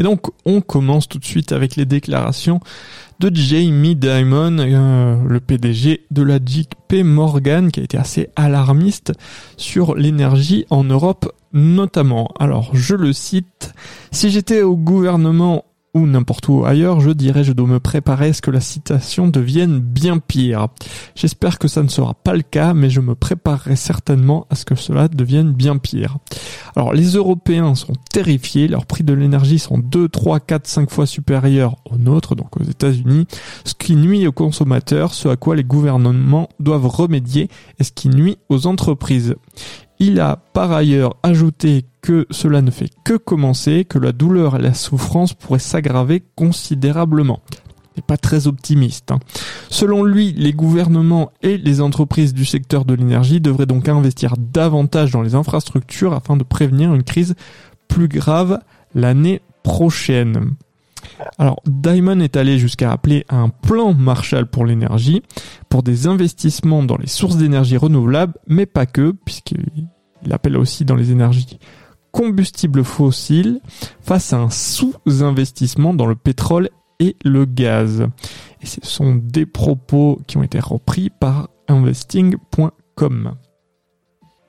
Et donc, on commence tout de suite avec les déclarations de Jamie Dimon, euh, le PDG de la JP Morgan, qui a été assez alarmiste sur l'énergie en Europe notamment. Alors, je le cite, si j'étais au gouvernement ou n'importe où ailleurs, je dirais je dois me préparer à ce que la citation devienne bien pire. J'espère que ça ne sera pas le cas, mais je me préparerai certainement à ce que cela devienne bien pire. Alors les Européens sont terrifiés, leurs prix de l'énergie sont 2, 3, 4, 5 fois supérieurs aux nôtres, donc aux États-Unis, ce qui nuit aux consommateurs, ce à quoi les gouvernements doivent remédier et ce qui nuit aux entreprises. Il a par ailleurs ajouté que cela ne fait que commencer, que la douleur et la souffrance pourraient s'aggraver considérablement. Il n'est pas très optimiste. Hein. Selon lui, les gouvernements et les entreprises du secteur de l'énergie devraient donc investir davantage dans les infrastructures afin de prévenir une crise plus grave l'année prochaine. Alors, Diamond est allé jusqu'à appeler un plan Marshall pour l'énergie, pour des investissements dans les sources d'énergie renouvelables, mais pas que, puisqu'il appelle aussi dans les énergies combustibles fossiles, face à un sous-investissement dans le pétrole et le gaz. Et ce sont des propos qui ont été repris par investing.com.